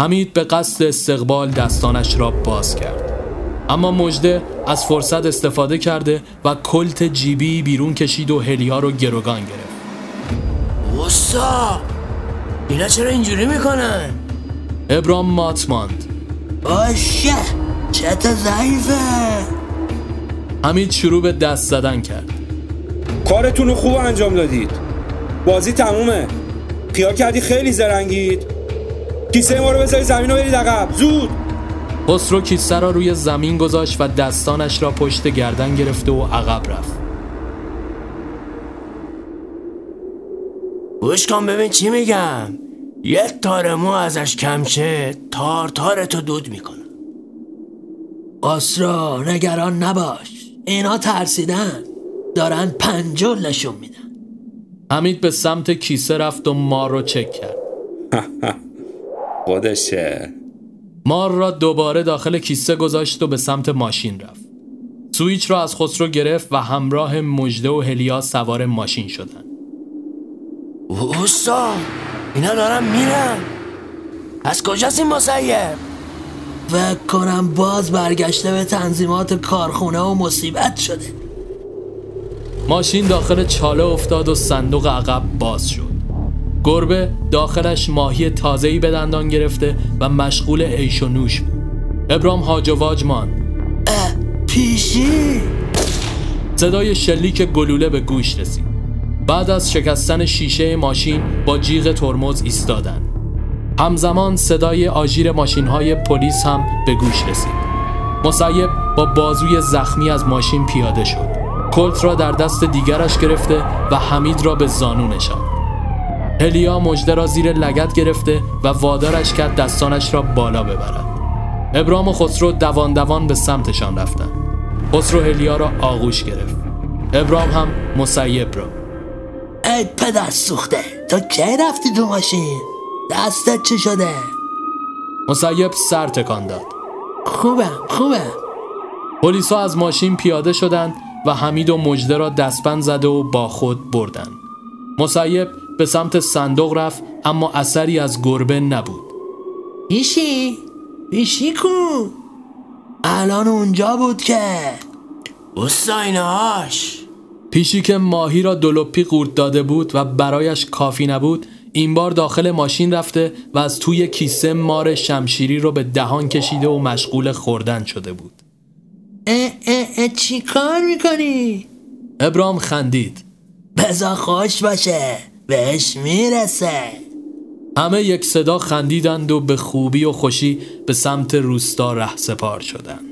حمید به قصد استقبال دستانش را باز کرد. اما مجده از فرصت استفاده کرده و کلت جیبی بیرون کشید و هلیا رو گروگان گرفت. وسا اینا چرا اینجوری می‌کنن؟ ابرام مات ماند. باشه! چت ضعیفه! حمید شروع به دست زدن کرد. کارتون رو خوب انجام دادید. بازی تمومه. خیال کردی خیلی زرنگید. کیسه ما رو بذاری زمین رو برید عقب. زود! خسرو کیسه را روی زمین گذاشت و دستانش را پشت گردن گرفته و عقب رفت. گوش کن ببین چی میگم. یک تار مو ازش کمشه تار تار تو دود می‌کنه. آسرا نگران نباش. اینا ترسیدن. دارن پنجول نشون میدن. حمید به سمت کیسه رفت و مار رو چک کرد. خودشه. مار را دوباره داخل کیسه گذاشت و به سمت ماشین رفت. سویچ را از خسرو گرفت و همراه مجده و هلیا سوار ماشین شدند. اوستا اینا دارن میرن. از کجاست این مسیب؟ فکر کنم باز برگشته به تنظیمات کارخونه و مصیبت شده. ماشین داخل چاله افتاد و صندوق عقب باز شد. گربه داخلش ماهی تازه‌ای به دندان گرفته و مشغول عیش و نوش بود. ابرام هاج و واج ماند. پیشی؟ صدای شلیک گلوله به گوش رسید. بعد از شکستن شیشه ماشین با جیغ ترمز ایستادند. همزمان صدای آژیر ماشین های پلیس هم به گوش رسید. مسیب با بازوی زخمی از ماشین پیاده شد. کلت را در دست دیگرش گرفته و حمید را به زانو نشاند. هلیا مجده را زیر لگت گرفته و وادارش کرد دستانش را بالا ببرد. ابرام و خسرو دوان دوان به سمتشان رفتند خسرو هلیا را آغوش گرفت. ابرام هم مسیب را. ای پدر سوخته تا کی رفتی تو ماشین؟ دستت چه شده؟ مسیب سر تکان داد. خوبم خوبم پلیسا از ماشین پیاده شدند و حمید و مجده را دستبند زده و با خود بردند. مسیب به سمت صندوق رفت اما اثری از گربه نبود. پیشی؟ پیشی کو؟ الان اونجا بود که. استایناش پیشی که ماهی را دلوپی قورت داده بود و برایش کافی نبود این بار داخل ماشین رفته و از توی کیسه مار شمشیری رو به دهان کشیده و مشغول خوردن شده بود. اه اه اه چی کار می‌کنی؟ ابرام خندید. بزا خوش باشه. بهش می‌رسه. همه یک صدا خندیدند و به خوبی و خوشی به سمت روستا ره سپار شدند.